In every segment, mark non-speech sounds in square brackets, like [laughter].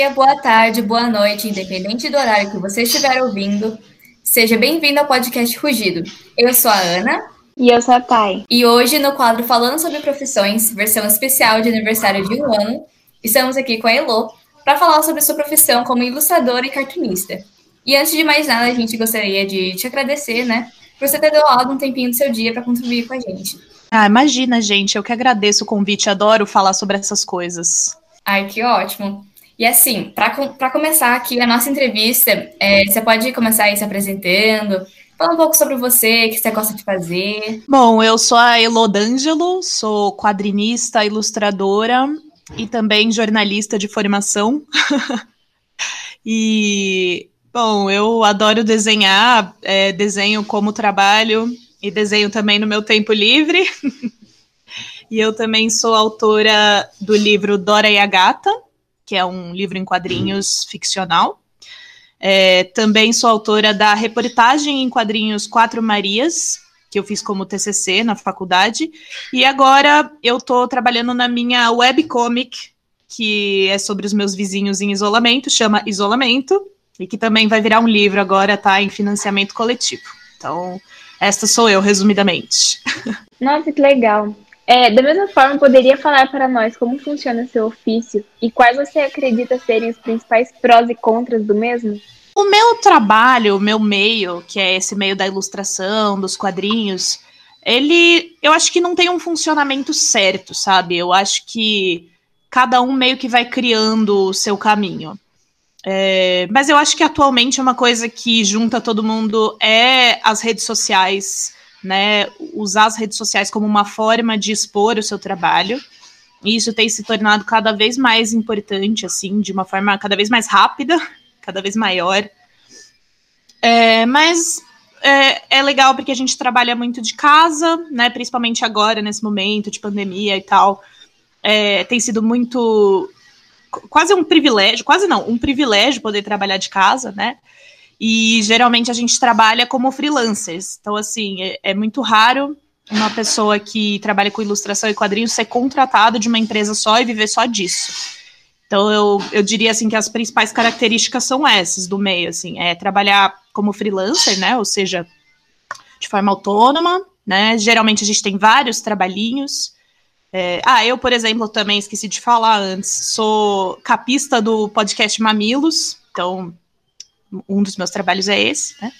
dia, boa tarde, boa noite, independente do horário que você estiver ouvindo. Seja bem-vindo ao podcast Rugido. Eu sou a Ana. E eu sou a Thay. E hoje, no quadro Falando sobre Profissões, versão especial de aniversário de um ano, estamos aqui com a Elo para falar sobre sua profissão como ilustradora e cartunista. E antes de mais nada, a gente gostaria de te agradecer, né, por você ter doado um tempinho do seu dia para contribuir com a gente. Ah, imagina, gente, eu que agradeço o convite, adoro falar sobre essas coisas. Ai, que ótimo. E assim, para começar aqui a nossa entrevista, é, você pode começar aí se apresentando, Fala um pouco sobre você, o que você gosta de fazer. Bom, eu sou a Elodângelo, sou quadrinista, ilustradora e também jornalista de formação. [laughs] e, bom, eu adoro desenhar, é, desenho como trabalho e desenho também no meu tempo livre. [laughs] e eu também sou autora do livro Dora e a Gata, que é um livro em quadrinhos ficcional. É, também sou autora da reportagem em quadrinhos Quatro Marias, que eu fiz como TCC na faculdade. E agora eu estou trabalhando na minha webcomic, que é sobre os meus vizinhos em isolamento, chama Isolamento, e que também vai virar um livro agora, tá? Em financiamento coletivo. Então, esta sou eu, resumidamente. [laughs] Nossa, que legal. É, da mesma forma, poderia falar para nós como funciona seu ofício e quais você acredita serem os principais prós e contras do mesmo? O meu trabalho, o meu meio, que é esse meio da ilustração, dos quadrinhos, ele, eu acho que não tem um funcionamento certo, sabe? Eu acho que cada um meio que vai criando o seu caminho. É, mas eu acho que atualmente uma coisa que junta todo mundo é as redes sociais né, usar as redes sociais como uma forma de expor o seu trabalho. E isso tem se tornado cada vez mais importante, assim, de uma forma cada vez mais rápida, [laughs] cada vez maior. É, mas é, é, legal porque a gente trabalha muito de casa, né? Principalmente agora, nesse momento de pandemia e tal. É, tem sido muito. Quase um privilégio, quase não, um privilégio poder trabalhar de casa, né? E geralmente a gente trabalha como freelancers. Então, assim, é, é muito raro uma pessoa que trabalha com ilustração e quadrinhos ser contratada de uma empresa só e viver só disso. Então, eu, eu diria, assim, que as principais características são essas do meio, assim, é trabalhar como freelancer, né, ou seja, de forma autônoma, né, geralmente a gente tem vários trabalhinhos, é, ah, eu, por exemplo, também esqueci de falar antes, sou capista do podcast Mamilos, então um dos meus trabalhos é esse, né?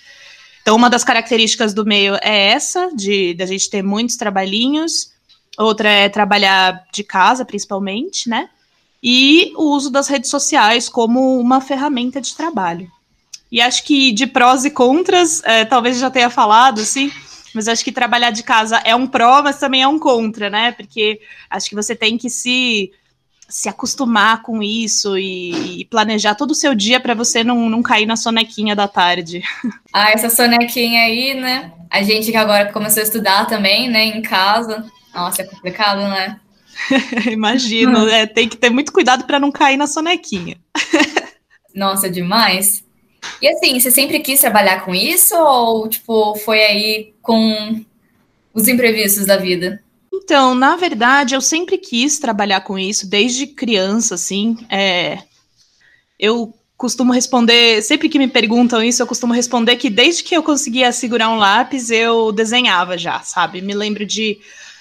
Então, uma das características do meio é essa, de a gente ter muitos trabalhinhos. Outra é trabalhar de casa, principalmente, né? E o uso das redes sociais como uma ferramenta de trabalho. E acho que de prós e contras, é, talvez já tenha falado, assim, mas acho que trabalhar de casa é um pró, mas também é um contra, né? Porque acho que você tem que se se acostumar com isso e, e planejar todo o seu dia para você não, não cair na sonequinha da tarde. [laughs] Ah, essa sonequinha aí, né? A gente que agora começou a estudar também, né, em casa. Nossa, é complicado, né? [laughs] Imagino, é, tem que ter muito cuidado para não cair na sonequinha. [laughs] Nossa, demais. E assim, você sempre quis trabalhar com isso ou tipo foi aí com os imprevistos da vida? Então, na verdade, eu sempre quis trabalhar com isso, desde criança, assim. É, eu costumo responder, sempre que me perguntam isso, eu costumo responder que desde que eu conseguia segurar um lápis, eu desenhava já, sabe? Me lembro de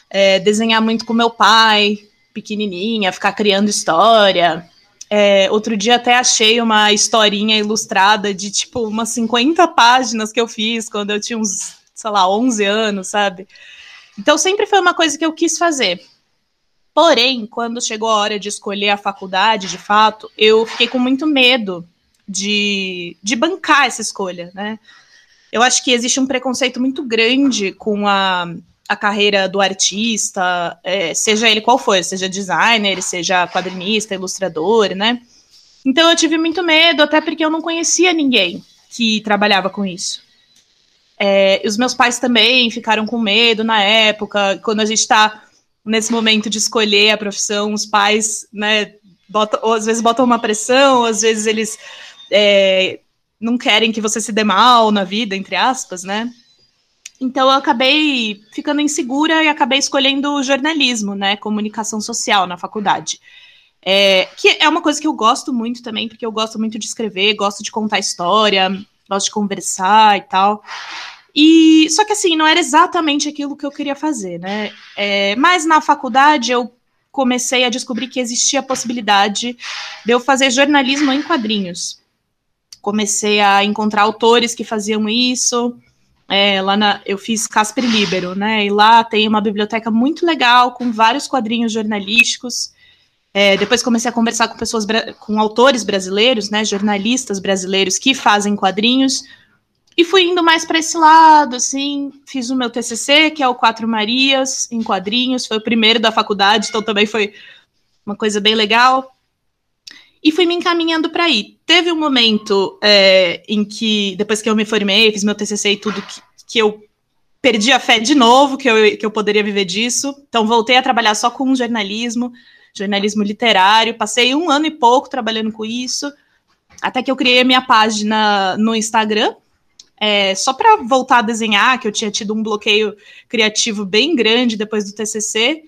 é, desenhar muito com meu pai, pequenininha, ficar criando história. É, outro dia até achei uma historinha ilustrada de tipo umas 50 páginas que eu fiz quando eu tinha uns, sei lá, 11 anos, sabe? Então sempre foi uma coisa que eu quis fazer. Porém, quando chegou a hora de escolher a faculdade, de fato, eu fiquei com muito medo de, de bancar essa escolha, né? Eu acho que existe um preconceito muito grande com a, a carreira do artista, é, seja ele qual for, seja designer, seja quadrinista, ilustrador, né? Então eu tive muito medo, até porque eu não conhecia ninguém que trabalhava com isso. É, os meus pais também ficaram com medo na época, quando a gente está nesse momento de escolher a profissão, os pais, né, botam, ou às vezes botam uma pressão, às vezes eles é, não querem que você se dê mal na vida, entre aspas, né? Então eu acabei ficando insegura e acabei escolhendo jornalismo, né, comunicação social na faculdade. É, que é uma coisa que eu gosto muito também, porque eu gosto muito de escrever, gosto de contar história, gosto de conversar e tal. E só que assim, não era exatamente aquilo que eu queria fazer, né? É, mas na faculdade eu comecei a descobrir que existia a possibilidade de eu fazer jornalismo em quadrinhos. Comecei a encontrar autores que faziam isso. É, lá na, eu fiz Casper Libero, né? E lá tem uma biblioteca muito legal com vários quadrinhos jornalísticos. É, depois comecei a conversar com pessoas, com autores brasileiros, né? Jornalistas brasileiros que fazem quadrinhos. E fui indo mais para esse lado, assim, fiz o meu TCC, que é o Quatro Marias, em quadrinhos, foi o primeiro da faculdade, então também foi uma coisa bem legal. E fui me encaminhando para aí. Teve um momento é, em que, depois que eu me formei, fiz meu TCC e tudo, que, que eu perdi a fé de novo que eu, que eu poderia viver disso. Então, voltei a trabalhar só com jornalismo, jornalismo literário. Passei um ano e pouco trabalhando com isso, até que eu criei a minha página no Instagram, é, só para voltar a desenhar, que eu tinha tido um bloqueio criativo bem grande depois do TCC.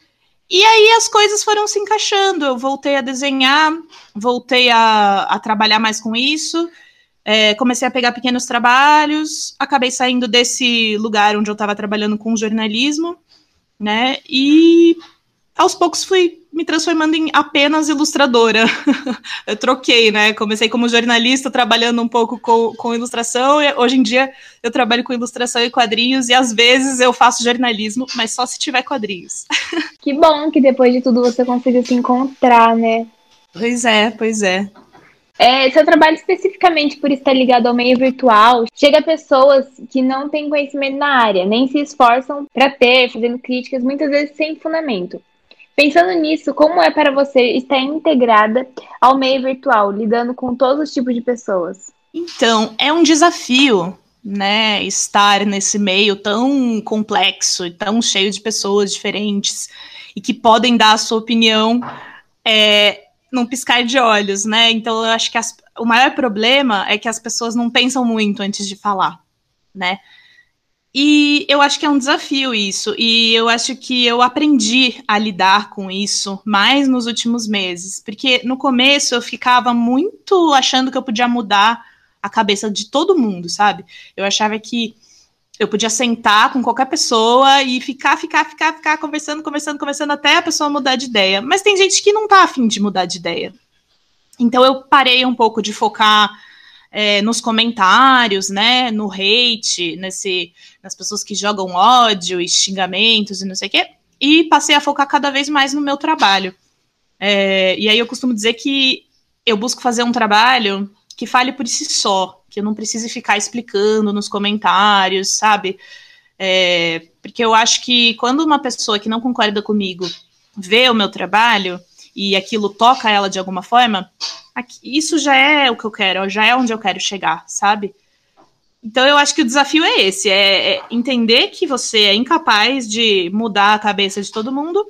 E aí as coisas foram se encaixando. Eu voltei a desenhar, voltei a, a trabalhar mais com isso, é, comecei a pegar pequenos trabalhos, acabei saindo desse lugar onde eu estava trabalhando com jornalismo, né? E aos poucos fui me transformando em apenas ilustradora. [laughs] eu troquei, né? Comecei como jornalista, trabalhando um pouco com, com ilustração, e hoje em dia eu trabalho com ilustração e quadrinhos, e às vezes eu faço jornalismo, mas só se tiver quadrinhos. [laughs] que bom que depois de tudo você consiga se encontrar, né? Pois é, pois é. É, seu trabalho especificamente por estar ligado ao meio virtual chega a pessoas que não têm conhecimento na área, nem se esforçam para ter, fazendo críticas muitas vezes sem fundamento. Pensando nisso, como é para você estar integrada ao meio virtual, lidando com todos os tipos de pessoas? Então, é um desafio, né, estar nesse meio tão complexo e tão cheio de pessoas diferentes e que podem dar a sua opinião é, num piscar de olhos, né? Então, eu acho que as, o maior problema é que as pessoas não pensam muito antes de falar, né? E eu acho que é um desafio isso, e eu acho que eu aprendi a lidar com isso mais nos últimos meses, porque no começo eu ficava muito achando que eu podia mudar a cabeça de todo mundo, sabe? Eu achava que eu podia sentar com qualquer pessoa e ficar, ficar, ficar, ficar conversando, conversando, conversando até a pessoa mudar de ideia. Mas tem gente que não tá afim de mudar de ideia. Então eu parei um pouco de focar é, nos comentários, né, no hate, nesse, nas pessoas que jogam ódio e xingamentos e não sei o quê, e passei a focar cada vez mais no meu trabalho. É, e aí eu costumo dizer que eu busco fazer um trabalho que fale por si só, que eu não precise ficar explicando nos comentários, sabe? É, porque eu acho que quando uma pessoa que não concorda comigo vê o meu trabalho e aquilo toca ela de alguma forma, isso já é o que eu quero, já é onde eu quero chegar, sabe? Então eu acho que o desafio é esse, é, é entender que você é incapaz de mudar a cabeça de todo mundo,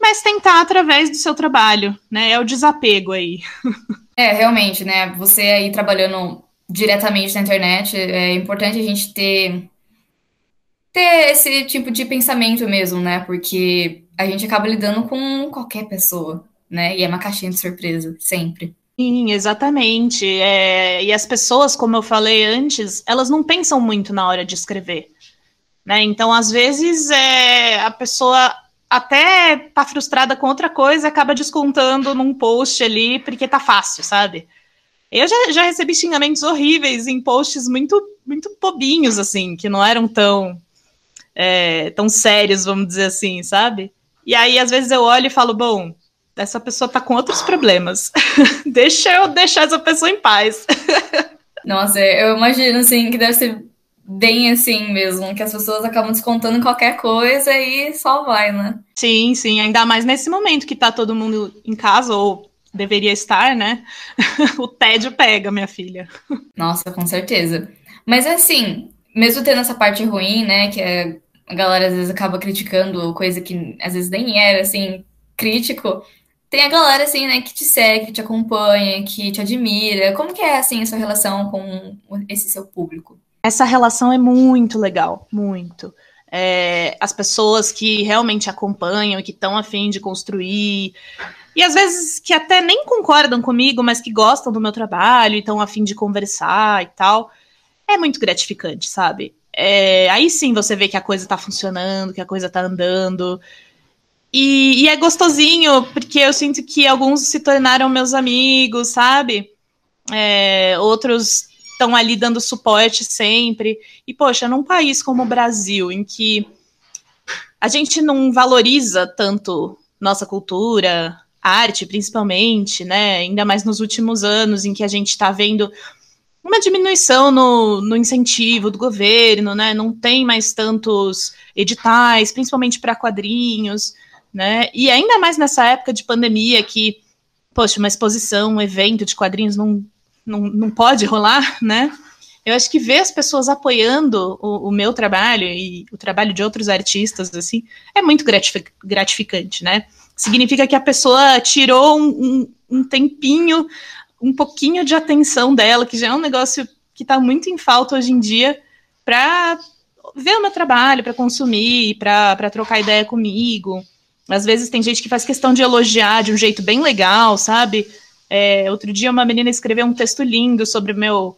mas tentar através do seu trabalho, né? É o desapego aí. [laughs] É, realmente, né? Você aí trabalhando diretamente na internet, é importante a gente ter ter esse tipo de pensamento mesmo, né? Porque a gente acaba lidando com qualquer pessoa, né? E é uma caixinha de surpresa, sempre. Sim, exatamente. É, e as pessoas, como eu falei antes, elas não pensam muito na hora de escrever. Né? Então, às vezes, é, a pessoa até tá frustrada com outra coisa acaba descontando num post ali porque tá fácil, sabe? Eu já, já recebi xingamentos horríveis em posts muito, muito bobinhos, assim, que não eram tão, é, tão sérios, vamos dizer assim, sabe? E aí, às vezes, eu olho e falo, bom, essa pessoa tá com outros problemas. [laughs] Deixa eu deixar essa pessoa em paz. [laughs] Nossa, eu imagino assim que deve ser bem assim mesmo, que as pessoas acabam descontando qualquer coisa e só vai, né? Sim, sim, ainda mais nesse momento que tá todo mundo em casa ou deveria estar, né? [laughs] o tédio pega, minha filha. Nossa, com certeza. Mas assim, mesmo tendo essa parte ruim, né, que é, a galera às vezes acaba criticando coisa que às vezes nem era assim crítico, tem a galera, assim, né, que te segue, que te acompanha, que te admira. Como que é, assim, a sua relação com esse seu público? Essa relação é muito legal, muito. é, as pessoas que realmente acompanham que estão afim de construir. E às vezes que até nem concordam comigo, mas que gostam do meu trabalho e estão afim de conversar e tal. É muito gratificante, sabe? É, aí sim você vê que a coisa tá funcionando, que a coisa tá andando. E, e, é gostosinho, porque eu sinto que alguns se tornaram meus amigos, sabe? É, outros estão ali dando suporte sempre. E, poxa, num país como o Brasil, em que a gente não valoriza tanto nossa cultura, arte principalmente, né? Ainda mais nos últimos anos, em que a gente está vendo uma diminuição no, no incentivo do governo, né? Não tem mais tantos editais, principalmente para quadrinhos né? E ainda mais nessa época de pandemia que, poxa, uma exposição, um evento de quadrinhos não, não, não pode rolar, né? Eu acho que ver as pessoas apoiando o, o, meu trabalho e o trabalho de outros artistas, assim, é muito gratificante, né? Significa que a pessoa tirou um, um, um tempinho, um pouquinho de atenção dela, que já é um negócio que está muito em falta hoje em dia, para ver o meu trabalho, para consumir, para trocar ideia comigo. Às vezes tem gente que faz questão de elogiar de um jeito bem legal, sabe? É, outro dia uma menina escreveu um texto lindo sobre meu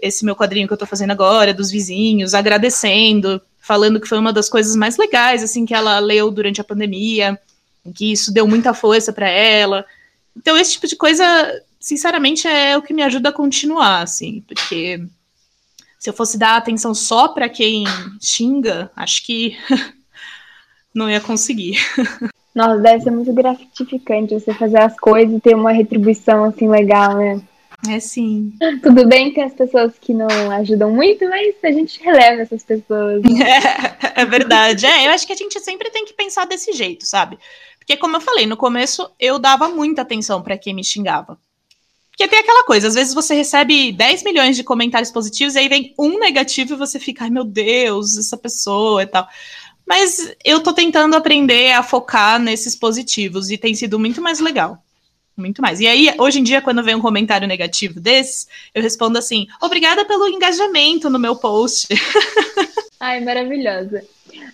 esse meu quadrinho que eu tô fazendo agora, dos vizinhos, agradecendo, falando que foi uma das coisas mais legais assim que ela leu durante a pandemia, que isso deu muita força para ela. Então esse tipo de coisa, sinceramente, é o que me ajuda a continuar, assim, porque se eu fosse dar atenção só para quem xinga, acho que [laughs] não ia conseguir. [laughs] Nossa, deve ser muito gratificante você fazer as coisas e ter uma retribuição assim legal, né? É sim. [laughs] Tudo bem que as pessoas que não ajudam muito, mas a gente releva essas pessoas. É, [laughs] é verdade. É, eu acho que a gente sempre tem que pensar desse jeito, sabe? Porque, como eu falei, no começo eu dava muita atenção para quem me xingava. Porque tem aquela coisa, às vezes você recebe 10 milhões de comentários positivos e aí vem um negativo e você fica, ai meu Deus, essa pessoa e tal. Mas eu tô tentando aprender a focar nesses positivos e tem sido muito mais legal. Muito mais. E aí, hoje em dia, quando vem um comentário negativo desses, eu respondo assim: obrigada pelo engajamento no meu post. [laughs] Ai, maravilhosa.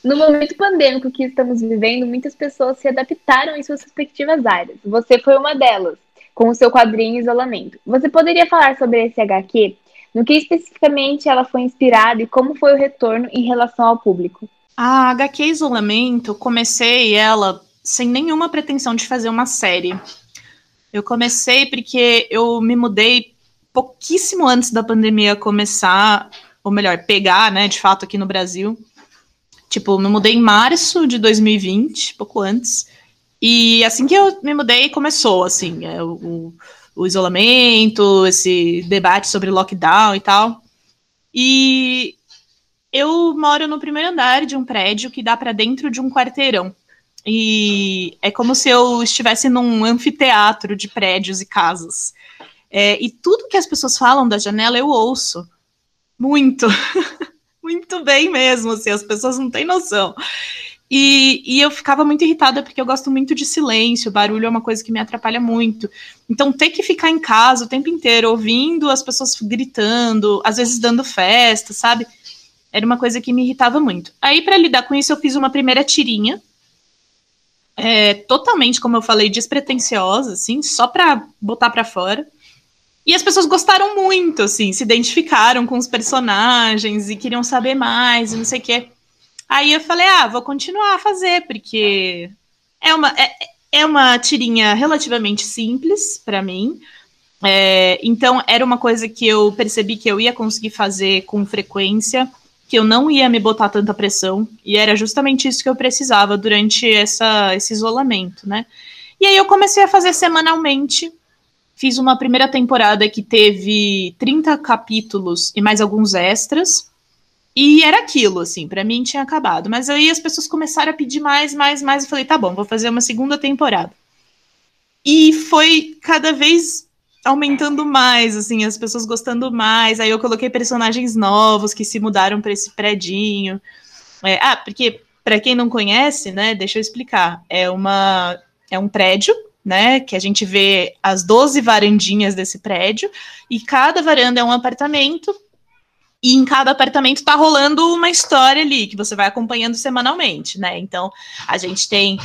No momento pandêmico que estamos vivendo, muitas pessoas se adaptaram em suas respectivas áreas. Você foi uma delas, com o seu quadrinho Isolamento. Você poderia falar sobre esse HQ? No que especificamente ela foi inspirada e como foi o retorno em relação ao público? A HQ Isolamento, comecei ela sem nenhuma pretensão de fazer uma série. Eu comecei porque eu me mudei pouquíssimo antes da pandemia começar, ou melhor, pegar, né, de fato, aqui no Brasil. Tipo, me mudei em março de 2020, pouco antes. E assim que eu me mudei, começou, assim, é, o, o isolamento, esse debate sobre lockdown e tal. E eu moro no primeiro andar de um prédio que dá para dentro de um quarteirão. E é como se eu estivesse num anfiteatro de prédios e casas. É, e tudo que as pessoas falam da janela eu ouço. Muito. [laughs] muito bem mesmo, assim, as pessoas não têm noção. E, e, eu ficava muito irritada porque eu gosto muito de silêncio, barulho é uma coisa que me atrapalha muito. Então, ter que ficar em casa o tempo inteiro ouvindo as pessoas gritando, às vezes dando festa, sabe? Era uma coisa que me irritava muito. Aí, para lidar com isso, eu fiz uma primeira tirinha. É, totalmente, como eu falei, despretensiosa, assim, só para botar para fora. E as pessoas gostaram muito, assim, se identificaram com os personagens e queriam saber mais e não sei o quê. Aí eu falei, ah, vou continuar a fazer, porque é uma, é, é uma tirinha relativamente simples para mim. É, então, era uma coisa que eu percebi que eu ia conseguir fazer com frequência que eu não ia me botar tanta pressão, e era justamente isso que eu precisava durante essa, esse isolamento, né? E aí eu comecei a fazer semanalmente. Fiz uma primeira temporada que teve 30 capítulos e mais alguns extras. E era aquilo, assim, para mim tinha acabado. Mas aí as pessoas começaram a pedir mais, mais, mais. Eu falei, tá bom, vou fazer uma segunda temporada. E foi cada vez aumentando mais, assim, as pessoas gostando mais. Aí eu coloquei personagens novos que se mudaram para esse predinho. É, ah, porque para quem não conhece, né, deixa eu explicar. É uma é um prédio, né, que a gente vê as 12 varandinhas desse prédio e cada varanda é um apartamento. E em cada apartamento tá rolando uma história ali que você vai acompanhando semanalmente, né? Então, a gente tem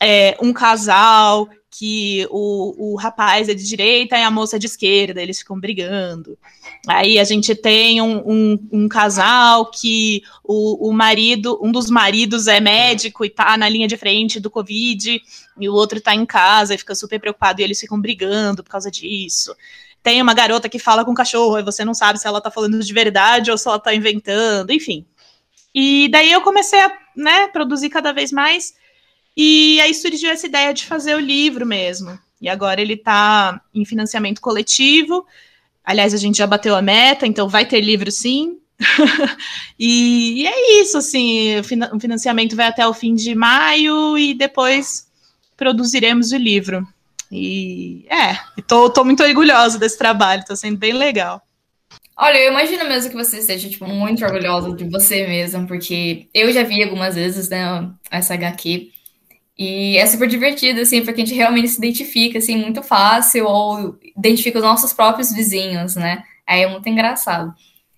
é, um casal que o, o rapaz é de direita e a moça é de esquerda, eles ficam brigando. Aí a gente tem um, um, um, casal que o, o marido, um dos maridos é médico e tá na linha de frente do Covid, e o outro tá em casa e fica super preocupado e eles ficam brigando por causa disso. Tem uma garota que fala com o cachorro e você não sabe se ela tá falando de verdade ou se ela tá inventando, enfim. E daí eu comecei a né, produzir cada vez mais e aí surgiu essa ideia de fazer o livro mesmo. E agora ele está em financiamento coletivo. Aliás, a gente já bateu a meta, então vai ter livro sim. [laughs] e, e, é isso, assim, o financiamento vai até o fim de maio e depois produziremos o livro. E é, tô muito orgulhosa desse trabalho, tá sendo bem legal. Olha, eu imagino mesmo que você esteja, tipo, muito orgulhosa de você mesmo, porque eu já vi algumas vezes, né, essa HQ, e é super divertido, assim, porque a gente realmente se identifica, assim, muito fácil, ou identifica os nossos próprios vizinhos, né? Aí é muito engraçado.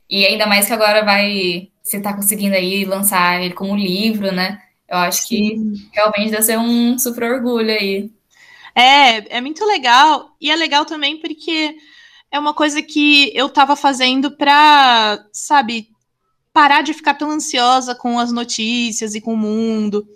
E ainda mais que agora vai, você tá conseguindo aí lançar ele como livro, né? Eu acho que realmente deve ser um super orgulho aí. É, é muito legal. E é legal também porque é uma coisa que eu tava fazendo pra, sabe, parar de ficar tão ansiosa com as notícias e com o mundo.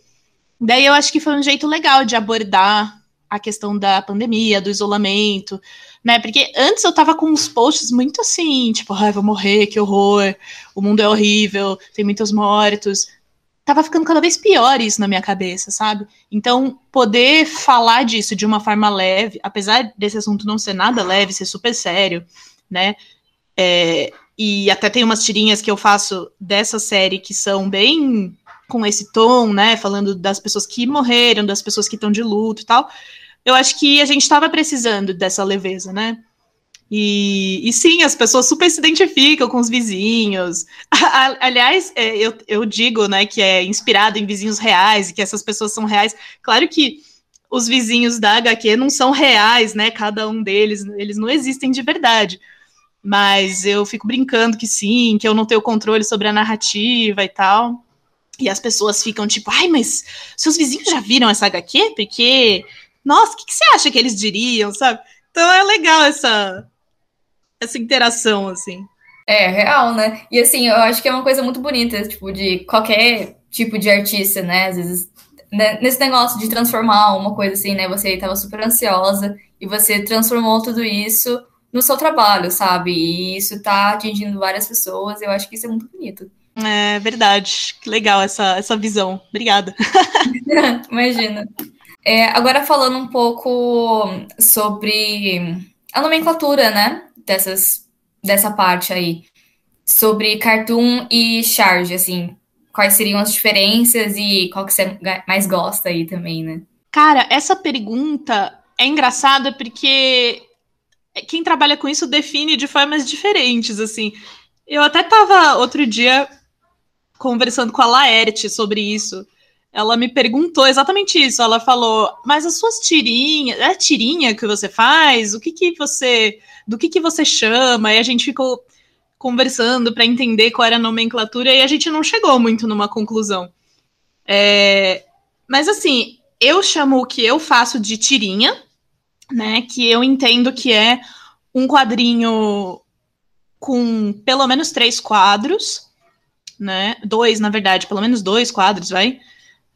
Daí eu acho que foi um jeito legal de abordar a questão da pandemia, do isolamento, né? Porque antes eu tava com uns posts muito assim, tipo, ai, vou morrer, que horror, o mundo é horrível, tem muitos mortos. Tava ficando cada vez pior isso na minha cabeça, sabe? Então, poder falar disso de uma forma leve, apesar desse assunto não ser nada leve, ser super sério, né? É, e até tem umas tirinhas que eu faço dessa série que são bem com esse tom, né, falando das pessoas que morreram, das pessoas que estão de luto e tal, eu acho que a gente estava precisando dessa leveza, né? E, e, sim, as pessoas super se identificam com os vizinhos. Aliás, é, eu, eu digo, né, que é inspirado em vizinhos reais e que essas pessoas são reais. Claro que os vizinhos da HQ não são reais, né? Cada um deles, eles não existem de verdade. Mas eu fico brincando que sim, que eu não tenho controle sobre a narrativa e tal. E as pessoas ficam tipo, ai, mas seus vizinhos já viram essa HQ? Porque, nossa, o que, que, você acha que eles diriam, sabe? Então é legal essa, essa interação, assim. É, real, né? E assim, eu acho que é uma coisa muito bonita, tipo, de qualquer tipo de artista, né? Às vezes, né? nesse negócio de transformar uma coisa assim, né? Você estava super ansiosa e você transformou tudo isso no seu trabalho, sabe? E isso tá atingindo várias pessoas, eu acho que isso é muito bonito. É verdade. Que legal essa, essa visão. Obrigada. [laughs] Imagina. É, agora falando um pouco sobre a nomenclatura, né? Dessas, dessa parte aí. Sobre cartoon e charge, assim. Quais seriam as diferenças e qual que você mais gosta aí também, né? Cara, essa pergunta é engraçada porque quem trabalha com isso define de formas diferentes, assim. Eu até tava outro dia conversando com a Laerte sobre isso. Ela me perguntou exatamente isso. Ela falou: "Mas as suas tirinhas, é tirinha que você faz? O que que você, do que que você chama?" E a gente ficou conversando para entender qual era a nomenclatura e a gente não chegou muito numa conclusão. É, mas assim, eu chamo o que eu faço de tirinha, né? Que eu entendo que é um quadrinho com pelo menos três quadros, né? Dois, na verdade, pelo menos dois quadros, vai.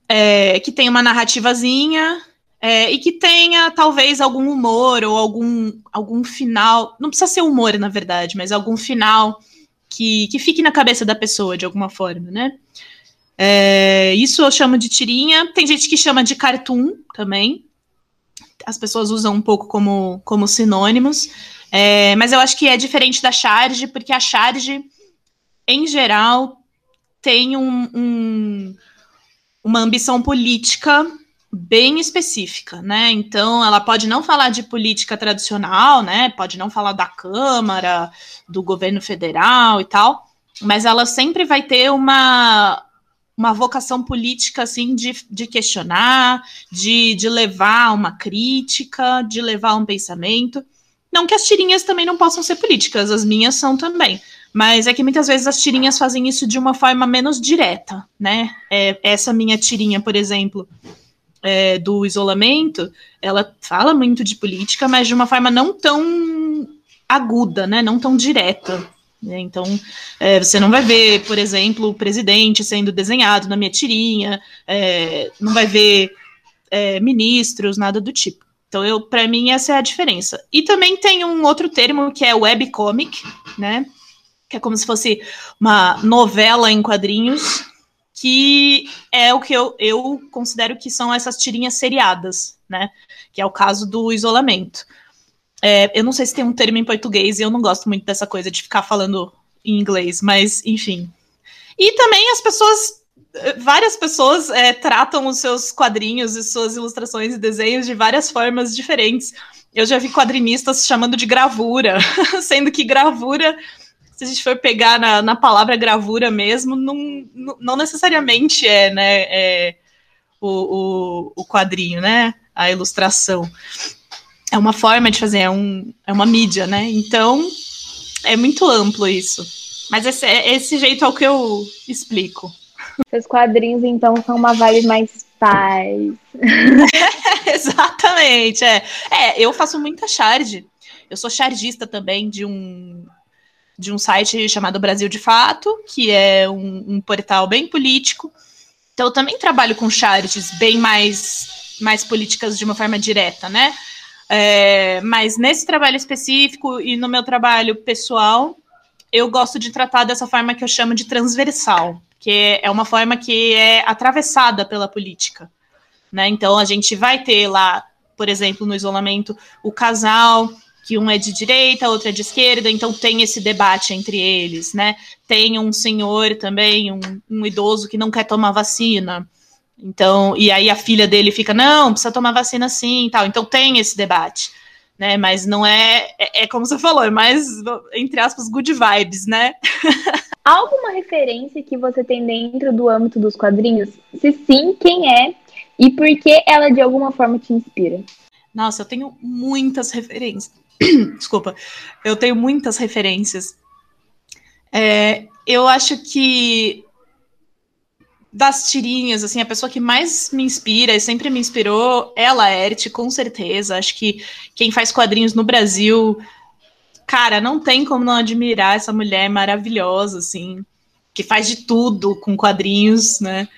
É, que tem uma narrativazinha é, e que tenha talvez algum humor ou algum, algum final. Não precisa ser humor, na verdade, mas algum final que, que fique na cabeça da pessoa de alguma forma, né? É, isso eu chamo de tirinha. Tem gente que chama de cartoon também. As pessoas usam um pouco como, como sinônimos. É, mas eu acho que é diferente da charge, porque a charge, em geral, tem um, um, uma ambição política bem específica, né? Então, ela pode não falar de política tradicional, né? Pode não falar da Câmara, do governo federal e tal, mas ela sempre vai ter uma, uma vocação política, assim, de, de questionar, de, de levar uma crítica, de levar um pensamento. Não que as tirinhas também não possam ser políticas, as minhas são também. Mas é que muitas vezes as tirinhas fazem isso de uma forma menos direta, né? É, essa minha tirinha, por exemplo, é, do isolamento, ela fala muito de política, mas de uma forma não tão aguda, né? Não tão direta. Né? Então, é, você não vai ver, por exemplo, o presidente sendo desenhado na minha tirinha, é, não vai ver é, ministros, nada do tipo. Então, eu, para mim, essa é a diferença. E também tem um outro termo que é webcomic, né? Que é como se fosse uma novela em quadrinhos, que é o que eu, eu considero que são essas tirinhas seriadas, né? Que é o caso do isolamento. É, eu não sei se tem um termo em português e eu não gosto muito dessa coisa de ficar falando em inglês, mas enfim. E também as pessoas, várias pessoas é, tratam os seus quadrinhos e suas ilustrações e desenhos de várias formas diferentes. Eu já vi quadrinistas chamando de gravura, [laughs] sendo que gravura se a gente for pegar na, na palavra gravura mesmo, não, não necessariamente é, né, é o, o, o, quadrinho, né, a ilustração. É uma forma de fazer, é, um, é uma mídia, né, então é muito amplo isso. Mas esse, esse jeito é o que eu explico. Seus quadrinhos, então, são uma vibe mais paz. [laughs] Exatamente, é. É, eu faço muita charge. Eu sou chargista também de um de um site chamado Brasil de Fato, que é um, um portal bem político. Então, eu também trabalho com charges bem mais, mais políticas de uma forma direta, né? É, mas nesse trabalho específico e no meu trabalho pessoal, eu gosto de tratar dessa forma que eu chamo de transversal, que é uma forma que é atravessada pela política. Né? Então, a gente vai ter lá, por exemplo, no isolamento, o casal que um é de direita, outro é de esquerda, então tem esse debate entre eles, né? Tem um senhor também, um, um idoso que não quer tomar vacina. Então, e aí a filha dele fica, não, precisa tomar vacina sim e tal. Então tem esse debate, né? Mas não é, é, é como você falou, é mais, entre aspas, good vibes, né? [laughs] Alguma referência que você tem dentro do âmbito dos quadrinhos? Se sim, quem é? E por que ela de alguma forma te inspira? Nossa, eu tenho muitas referências. [coughs] Desculpa, eu tenho muitas referências. É, eu acho que das tirinhas, assim, a pessoa que mais me inspira e sempre me inspirou é a Laerte, com certeza. Acho que quem faz quadrinhos no Brasil, cara, não tem como não admirar essa mulher maravilhosa, assim, que faz de tudo com quadrinhos, né?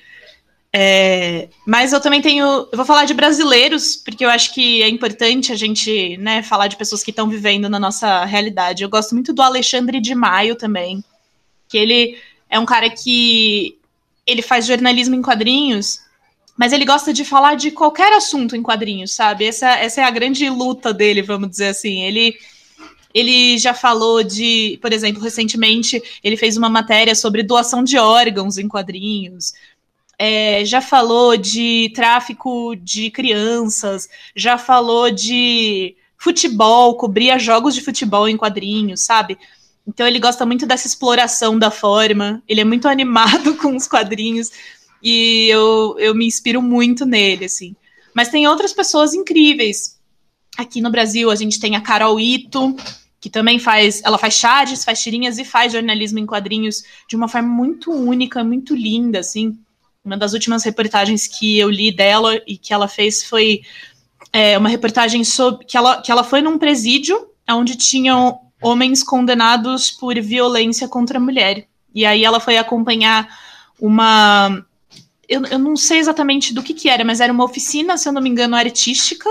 É, mas eu também tenho. Eu vou falar de brasileiros, porque eu acho que é importante a gente né, falar de pessoas que estão vivendo na nossa realidade. Eu gosto muito do Alexandre de Maio também, que ele é um cara que ele faz jornalismo em quadrinhos, mas ele gosta de falar de qualquer assunto em quadrinhos, sabe? Essa, essa é a grande luta dele, vamos dizer assim. Ele. Ele já falou de, por exemplo, recentemente ele fez uma matéria sobre doação de órgãos em quadrinhos é, já falou de tráfico de crianças, já falou de futebol, cobria jogos de futebol em quadrinhos, sabe? Então ele gosta muito dessa exploração da forma, ele é muito [laughs] animado com os quadrinhos e eu, eu me inspiro muito nele, assim. Mas tem outras pessoas incríveis. Aqui no Brasil a gente tem a Carol Ito, que também faz, ela faz charges, faz tirinhas e faz jornalismo em quadrinhos de uma forma muito única, muito linda, assim. Uma das últimas reportagens que eu li dela e que ela fez foi é, uma reportagem sobre que ela, que ela foi num presídio onde tinham homens condenados por violência contra a mulher. E aí ela foi acompanhar uma. Eu, eu não sei exatamente do que, que era, mas era uma oficina, se eu não me engano, artística.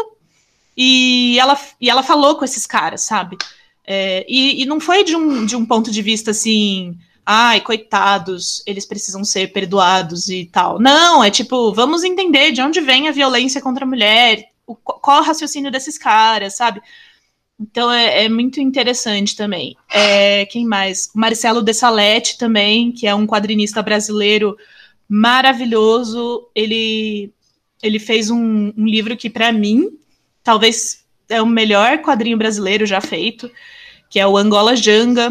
E ela, e ela falou com esses caras, sabe? É, e, e não foi de um, de um ponto de vista assim ai, coitados, eles precisam ser perdoados e tal. Não, é tipo, vamos entender de onde vem a violência contra a mulher, o, qual o raciocínio desses caras, sabe? Então é, é muito interessante também. É, quem mais? O Marcelo Dessalete também, que é um quadrinista brasileiro maravilhoso. Ele, ele fez um, um livro que, para mim, talvez é o melhor quadrinho brasileiro já feito, que é o Angola Janga,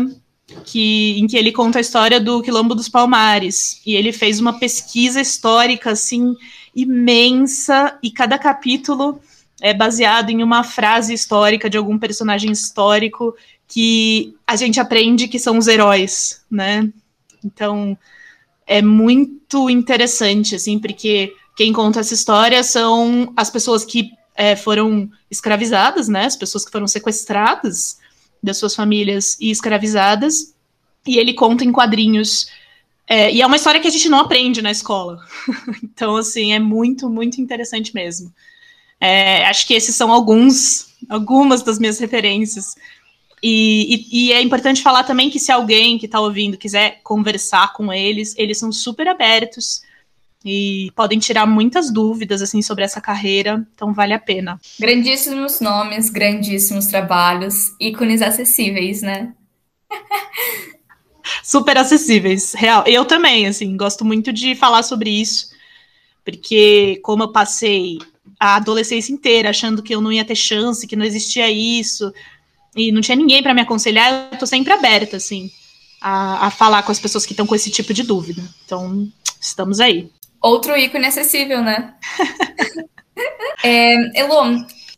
que, em que ele conta a história do Quilombo dos Palmares. E ele fez uma pesquisa histórica, assim, imensa, e cada capítulo é baseado em uma frase histórica de algum personagem histórico que a gente aprende que são os heróis, né? Então é muito interessante, assim, porque quem conta essa história são as pessoas que é, foram escravizadas, né? As pessoas que foram sequestradas das suas famílias e escravizadas. E ele conta em quadrinhos. É, e é uma história que a gente não aprende na escola. [laughs] então, assim, é muito, muito interessante mesmo. É, acho que esses são alguns, algumas das minhas referências. E, e, e, é importante falar também que se alguém que está ouvindo quiser conversar com eles, eles são super abertos e podem tirar muitas dúvidas assim sobre essa carreira, então vale a pena. Grandíssimos nomes, grandíssimos trabalhos, ícones acessíveis, né? [laughs] super acessíveis, real. Eu também, assim, gosto muito de falar sobre isso, porque como eu passei a adolescência inteira achando que eu não ia ter chance, que não existia isso, e não tinha ninguém para me aconselhar, eu tô sempre aberta, assim, a, a falar com as pessoas que estão com esse tipo de dúvida. Então, estamos aí. Outro ícone acessível, né? [laughs] é, Elo,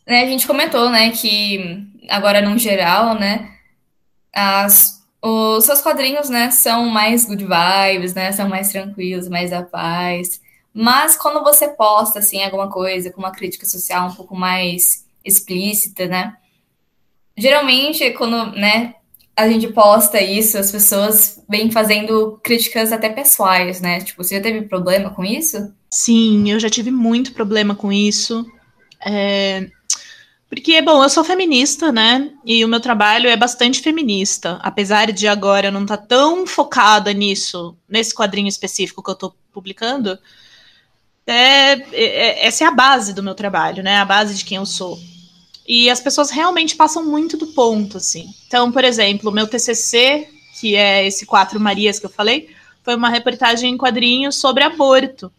né, a gente comentou, né, que agora, no geral, né, as, os seus quadrinhos, né, são mais good vibes, né, são mais tranquilos, mais da paz. Mas quando você posta, assim, alguma coisa com uma crítica social um pouco mais explícita, né, geralmente, quando, né, a gente posta isso, as pessoas vêm fazendo críticas até pessoais, né? Tipo, você já teve problema com isso? Sim, eu já tive muito problema com isso. É... Porque, bom, eu sou feminista, né? E o meu trabalho é bastante feminista. Apesar de agora eu não estar tá tão focada nisso, nesse quadrinho específico que eu estou publicando, é, é, essa é a base do meu trabalho, né? A base de quem eu sou. E as pessoas realmente passam muito do ponto, assim. Então, por exemplo, meu TCC, que é esse Quatro Marias que eu falei, foi uma reportagem em quadrinhos sobre aborto.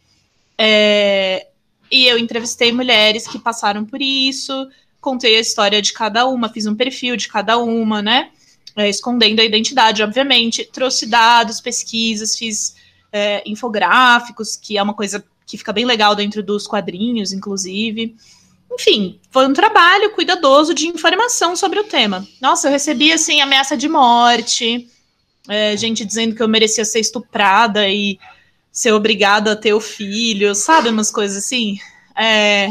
É, e eu entrevistei mulheres que passaram por isso, contei a história de cada uma, fiz um perfil de cada uma, né? É, escondendo a identidade, obviamente. Trouxe dados, pesquisas, fiz é, infográficos, que é uma coisa que fica bem legal dentro dos quadrinhos, inclusive. Enfim, foi um trabalho cuidadoso de informação sobre o tema. Nossa, eu recebi, assim, ameaça de morte, é, gente dizendo que eu merecia ser estuprada e ser obrigada a ter o filho, sabe? Umas coisas assim. É,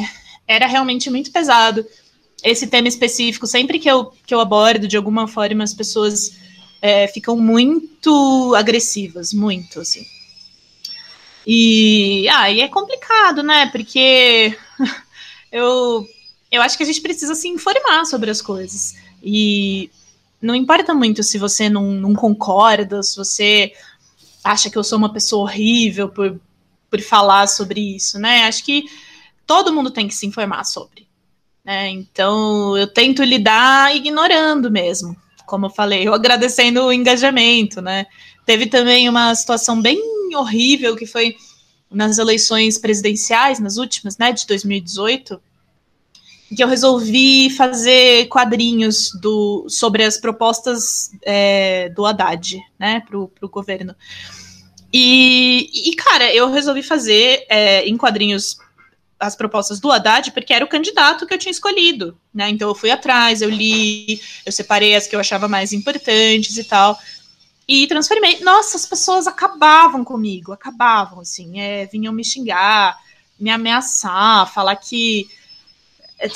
era realmente muito pesado. Esse tema específico, sempre que eu, que eu abordo de alguma forma, as pessoas é, ficam muito agressivas, muito, assim. E ah, é complicado, né? Porque eu, eu acho que a gente precisa se informar sobre as coisas. E não importa muito se você não, não concorda, se você acha que eu sou uma pessoa horrível por, por falar sobre isso, né? Acho que todo mundo tem que se informar sobre. Né? Então, eu tento lidar ignorando mesmo, como eu falei, eu agradecendo o engajamento, né? Teve também uma situação bem horrível que foi nas eleições presidenciais, nas últimas, né, de 2018, que eu resolvi fazer quadrinhos do, sobre as propostas é, do Haddad, né, para o governo. E, e, cara, eu resolvi fazer é, em quadrinhos as propostas do Haddad, porque era o candidato que eu tinha escolhido, né? Então eu fui atrás, eu li, eu separei as que eu achava mais importantes e tal e transformei. Nossa, as pessoas acabavam comigo, acabavam, assim, é, vinham me xingar, me ameaçar, falar que,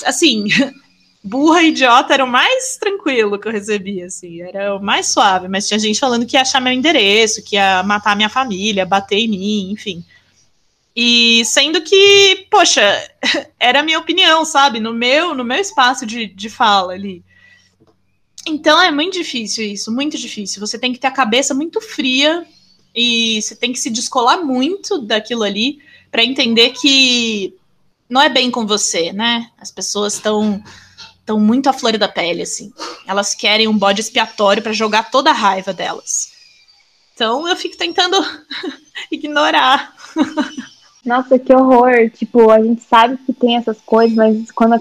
assim, [laughs] burra idiota era o mais tranquilo que eu recebia, assim, era o mais suave, mas tinha gente falando que ia achar meu endereço, que ia matar minha família, bater em mim, enfim. E sendo que, poxa, [laughs] era a minha opinião, sabe? No meu, no meu espaço de, de fala ali. Então é muito difícil isso, muito difícil. Você tem que ter a cabeça muito fria e você tem que se descolar muito daquilo ali para entender que não é bem com você, né? As pessoas estão estão muito à flor da pele assim. Elas querem um bode expiatório para jogar toda a raiva delas. Então eu fico tentando [laughs] ignorar. Nossa, que horror! Tipo, a gente sabe que tem essas coisas, mas quando,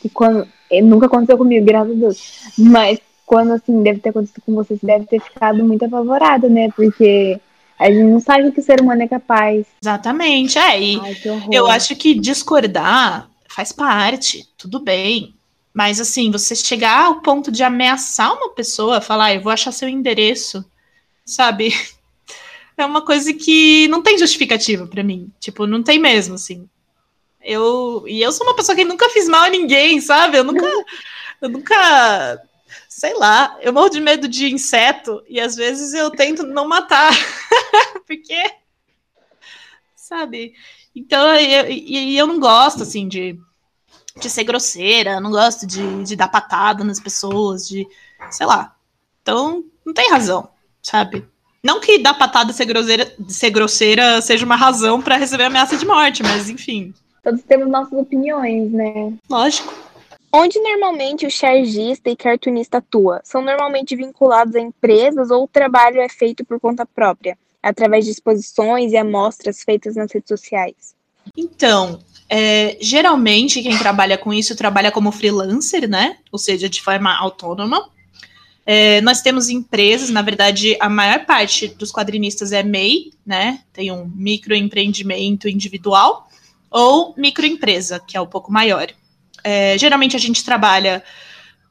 que quando nunca aconteceu comigo, graças a Deus. Mas quando assim deve ter acontecido com você, você deve ter ficado muito apavorada, né? Porque a gente não sabe o que o ser humano é capaz. Exatamente, é. E Ai, eu acho que discordar faz parte, tudo bem. Mas assim, você chegar ao ponto de ameaçar uma pessoa, falar, ah, eu vou achar seu endereço, sabe? [laughs] É uma coisa que não tem justificativa para mim. Tipo, não tem mesmo, assim. Eu e eu sou uma pessoa que nunca fiz mal a ninguém, sabe? Eu nunca eu nunca sei lá, eu morro de medo de inseto e às vezes eu tento não matar. [laughs] Porque sabe? Então, e eu, eu, não gosto assim de de ser grosseira, não gosto de, de dar patada nas pessoas, de, sei lá. Então, não tem razão, sabe? Não que dar patada ser grosseira, ser grosseira seja uma razão para receber ameaça de morte, mas enfim. Todos temos nossas opiniões, né? Lógico. Onde normalmente o chargista e cartunista atua? São normalmente vinculados a empresas ou o trabalho é feito por conta própria, através de exposições e amostras feitas nas redes sociais? Então, é, geralmente, quem trabalha com isso trabalha como freelancer, né? Ou seja, de forma autônoma. É, nós temos empresas, na verdade, a maior parte dos quadrinistas é MEI, né? Tem um microempreendimento individual ou microempresa, que é um pouco maior. É, geralmente a gente trabalha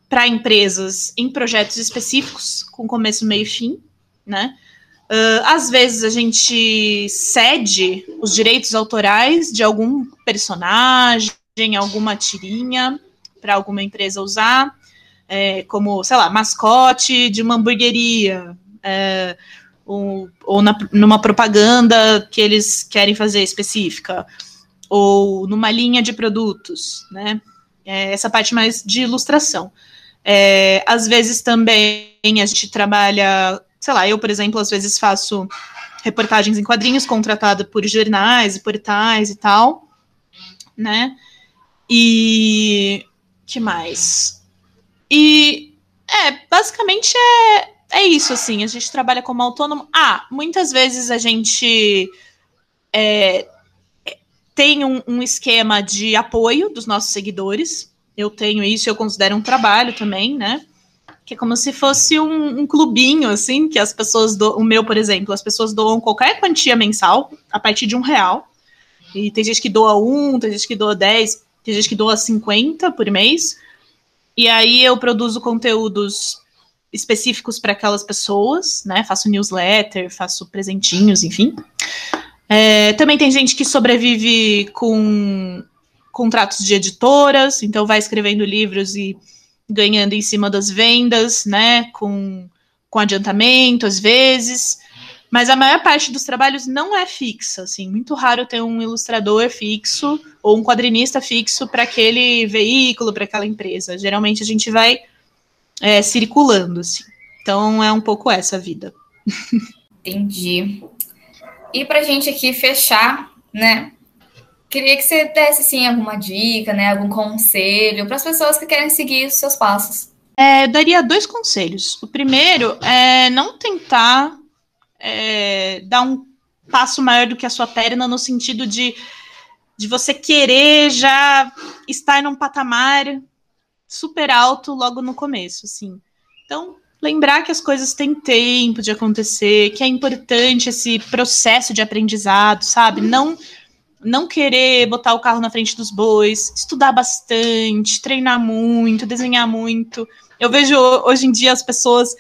para empresas em projetos específicos, com começo, meio e fim, né? Uh, às vezes a gente cede os direitos autorais de algum personagem, alguma tirinha para alguma empresa usar, é, como, sei lá, mascote de uma hamburgueria, é, ou, ou na, numa propaganda que eles querem fazer específica, ou numa linha de produtos, né? É, essa parte mais de ilustração. É, às vezes também a gente trabalha sei lá, eu, por exemplo, às vezes faço reportagens em quadrinhos contratada por jornais e portais e tal, né? E que mais? E é, basicamente é, é isso, assim, a gente trabalha como autônomo. Ah, muitas vezes a gente é, tem um, um esquema de apoio dos nossos seguidores. Eu tenho isso, eu considero um trabalho também, né? que é como se fosse um, um, clubinho, assim, que as pessoas do, o meu, por exemplo, as pessoas doam qualquer quantia mensal a partir de um real. E tem gente que doa um, tem gente que doa dez, tem gente que doa cinquenta por mês. E aí eu produzo conteúdos específicos para aquelas pessoas, né? Faço newsletter, faço presentinhos, enfim. É, também tem gente que sobrevive com contratos de editoras, então vai escrevendo livros e ganhando em cima das vendas, né, com, com adiantamento às vezes, mas a maior parte dos trabalhos não é fixa, assim, muito raro ter um ilustrador fixo ou um quadrinista fixo para aquele veículo, para aquela empresa. Geralmente a gente vai é, circulando, assim. Então é um pouco essa a vida. [laughs] Entendi. E para a gente aqui fechar, né? Queria que você desse assim, alguma dica, né, algum conselho para as pessoas que querem seguir os seus passos. É, eu daria dois conselhos. O primeiro é não tentar é, dar um passo maior do que a sua perna, no sentido de, de você querer já estar num patamar super alto logo no começo, assim. Então, lembrar que as coisas têm tempo de acontecer, que é importante esse processo de aprendizado, sabe? Não não querer botar o carro na frente dos bois, estudar bastante, treinar muito, desenhar muito. Eu vejo hoje em dia as pessoas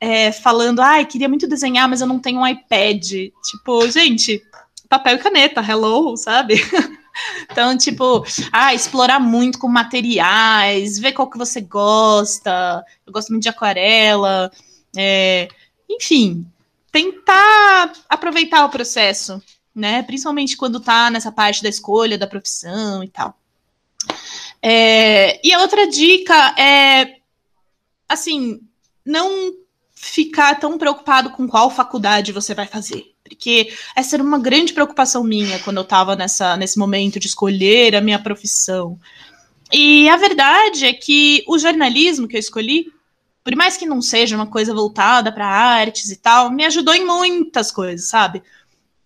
é, falando, ai, ah, queria muito desenhar, mas eu não tenho um iPad. Tipo, gente, papel e caneta, hello, sabe? [laughs] então, tipo, ah, explorar muito com materiais, ver qual que você gosta. Eu gosto muito de aquarela. É, enfim, tentar aproveitar o processo né? Principalmente quando tá nessa parte da escolha da profissão e tal. É, e a outra dica é, assim, não ficar tão preocupado com qual faculdade você vai fazer. Porque essa era uma grande preocupação minha quando eu estava nesse momento de escolher a minha profissão. E a verdade é que o jornalismo que eu escolhi, por mais que não seja uma coisa voltada para artes e tal, me ajudou em muitas coisas, sabe?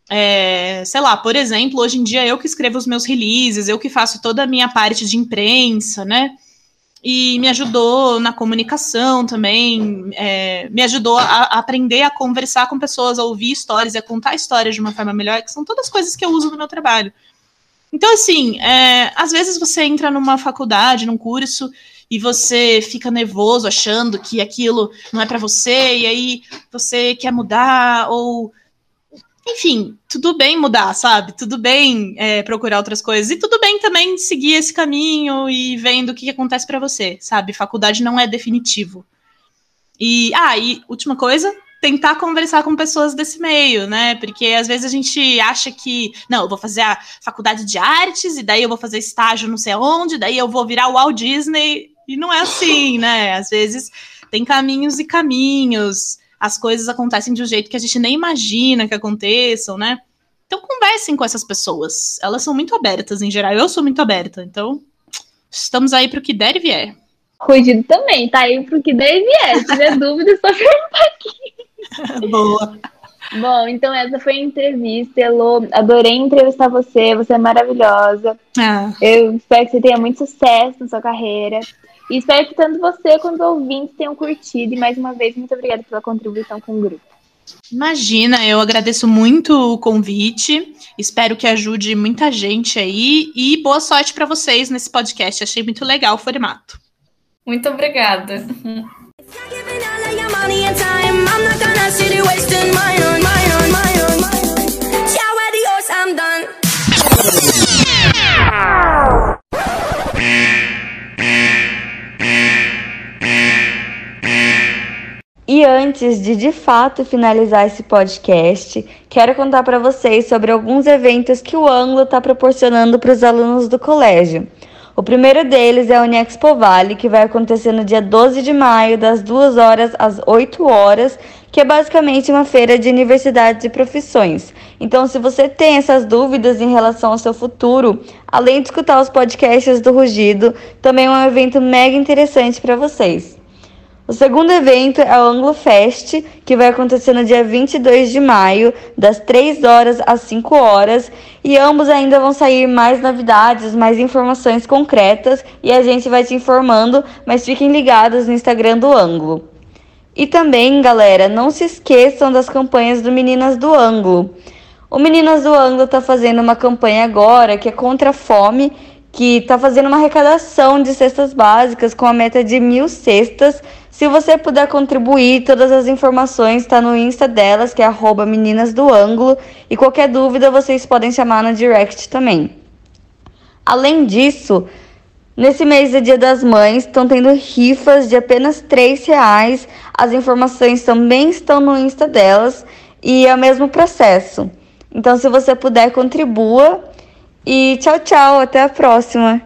É, sei lá, por exemplo, hoje em dia eu que escrevo os meus releases, eu que faço toda a minha parte de imprensa, né? E me ajudou na comunicação também, é, me ajudou a, a, aprender a conversar com pessoas, a ouvir histórias, a contar histórias de uma forma melhor, que são todas coisas que eu uso no meu trabalho. Então, assim, é, às vezes você entra numa faculdade, num curso, e você fica nervoso achando que aquilo não é para você e aí você quer mudar ou enfim, tudo bem mudar, sabe? Tudo bem é, procurar outras coisas. E tudo bem também seguir esse caminho e vendo o que, que acontece para você, sabe? Faculdade não é definitivo. E, ah, e última coisa, tentar conversar com pessoas desse meio, né? Porque às vezes a gente acha que, não, eu vou fazer a faculdade de artes, e daí eu vou fazer estágio não sei onde, daí eu vou virar o Walt Disney. E não é assim, né? Às vezes tem caminhos e caminhos as coisas acontecem de um jeito que a gente nem imagina que aconteçam, né? Então conversem com essas pessoas. Elas são muito abertas em geral. Eu sou muito aberta. Então, estamos aí para o que der e vier. Rugido também, tá aí para o que der e vier. Se tiver [laughs] dúvida, só perguntar aqui. [laughs] Boa. Bom, então essa foi a entrevista, Elô. Adorei entrevistar você, você é maravilhosa. Ah. Eu espero que você tenha muito sucesso na sua carreira. E espero que tanto você quanto os ouvintes tenham curtido. E mais uma vez, muito obrigada pela contribuição com o grupo. Imagina, eu agradeço muito o convite. Espero que ajude muita gente aí. E boa sorte para vocês nesse podcast. Achei muito legal o formato. Muito obrigada. E antes de de fato finalizar esse podcast, quero contar para vocês sobre alguns eventos que o Anglo está proporcionando para os alunos do colégio. O primeiro deles é o Unexpo Vale, que vai acontecer no dia 12 de maio, das 2 horas às 8 horas, que é basicamente uma feira de universidades e profissões. Então, se você tem essas dúvidas em relação ao seu futuro, além de escutar os podcasts do Rugido, também é um evento mega interessante para vocês. O segundo evento é o Anglo Fest, que vai acontecer no dia 22 de maio, das 3 horas às 5 horas, e ambos ainda vão sair mais novidades, mais informações concretas, e a gente vai te informando, mas fiquem ligados no Instagram do Anglo. E também, galera, não se esqueçam das campanhas do Meninas do Anglo. O Meninas do Anglo está fazendo uma campanha agora que é contra a fome, que está fazendo uma arrecadação de cestas básicas com a meta de mil cestas se você puder contribuir, todas as informações estão tá no Insta delas, que é arroba meninas do ângulo, e qualquer dúvida vocês podem chamar no direct também. Além disso, nesse mês de Dia das Mães, estão tendo rifas de apenas R$ reais. As informações também estão no Insta delas e é o mesmo processo. Então, se você puder, contribua. E tchau, tchau, até a próxima.